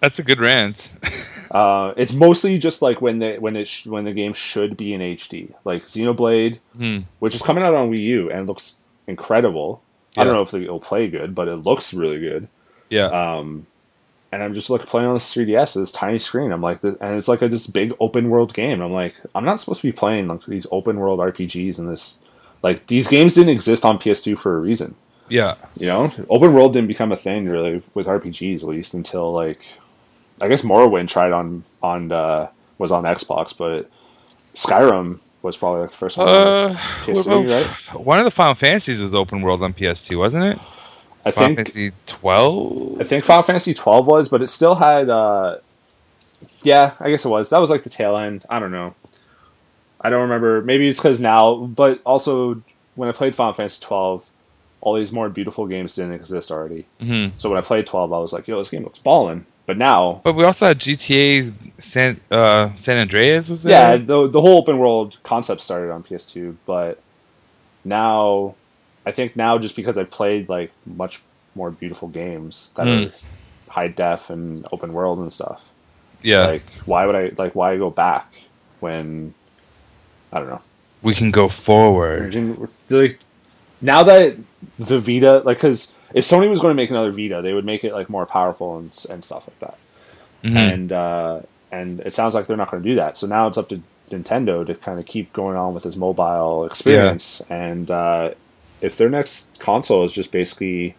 that's a good rant. Uh, it's mostly just like when the when it sh- when the game should be in HD, like Xenoblade, Hmm. which is coming out on Wii U and looks incredible. I don't know if it'll play good, but it looks really good. Yeah, Um, and I'm just like playing on this 3DS, this tiny screen. I'm like, this, and it's like a this big open world game. I'm like, I'm not supposed to be playing like these open world RPGs and this, like these games didn't exist on PS2 for a reason. Yeah. You know, open world didn't become a thing really with RPGs at least until like, I guess Morrowind tried on on uh, was on Xbox, but Skyrim was probably like the first one. on Uh, PS3, about- right? One of the Final Fantasies was open world on PS2, wasn't it? I Final think Fantasy 12. I think Final Fantasy twelve was, but it still had. uh Yeah, I guess it was. That was like the tail end. I don't know. I don't remember. Maybe it's because now, but also when I played Final Fantasy twelve, all these more beautiful games didn't exist already. hmm So when I played twelve, I was like, "Yo, this game looks ballin'." But now, But we also had GTA San uh, San Andreas was yeah, the the whole open world concept started on PS2, but now, I think now just because I played like much more beautiful games that Mm. are high def and open world and stuff. yeah. Like, why would I like why go back when I don't know. we can go forward. Like, now that the Vita, like, because if Sony was going to make another Vita, they would make it like more powerful and and stuff like that. Mhm. And uh, and it sounds like they're not going to do that. So now it's up to Nintendo to kind of keep going on with this mobile experience. And uh, if their next console is just basically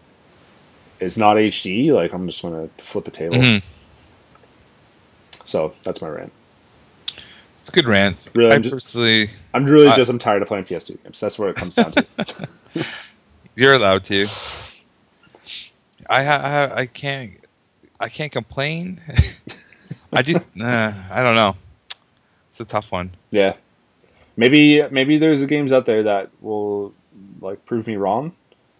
is not HD, like I'm just going to flip a table. Mhm. So that's my rant. It's a good rant. Really, I I'm just- personally, I'm really I- just I'm tired of playing PS2 games. That's what it comes down to. you're allowed to. I ha- I, can't I can't complain. I just uh, I don't know. It's a tough one. yeah, maybe maybe there's games out there that will like prove me wrong.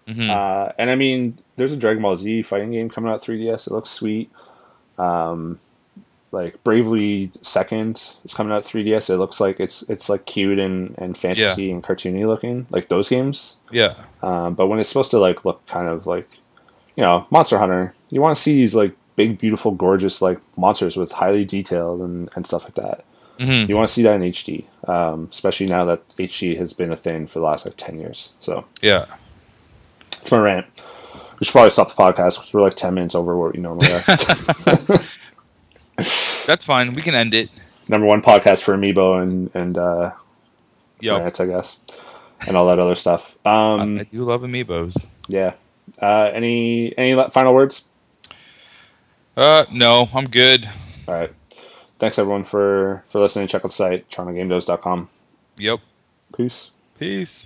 hmm Uh, and I mean, there's a Dragon Ball Z fighting game coming out 3DS. It looks sweet. Um, like Bravely Second is coming out 3DS. It looks like it's it's like cute and, and fantasy and cartoony looking, like those games. yeah. Um, but when it's supposed to like look kind of like, you know, Monster Hunter, you want to see these like big, beautiful, gorgeous like monsters with highly detailed and, and stuff like that. hmm You want to see that in HD, um, especially now that HD has been a thing for the last like ten years. So Yeah. it's my rant. We should probably stop the podcast because we're like ten minutes over what we normally are. That's fine. We can end it. Number one podcast for Amiibo and and uh, rants, I guess, and all that other stuff. Um, I do love amiibos. yeah. Uh, any any final words? Uh, no, I'm good. All right. Thanks everyone for for listening. Check out the site, torontogamedevs.com. Yep. Peace. Peace.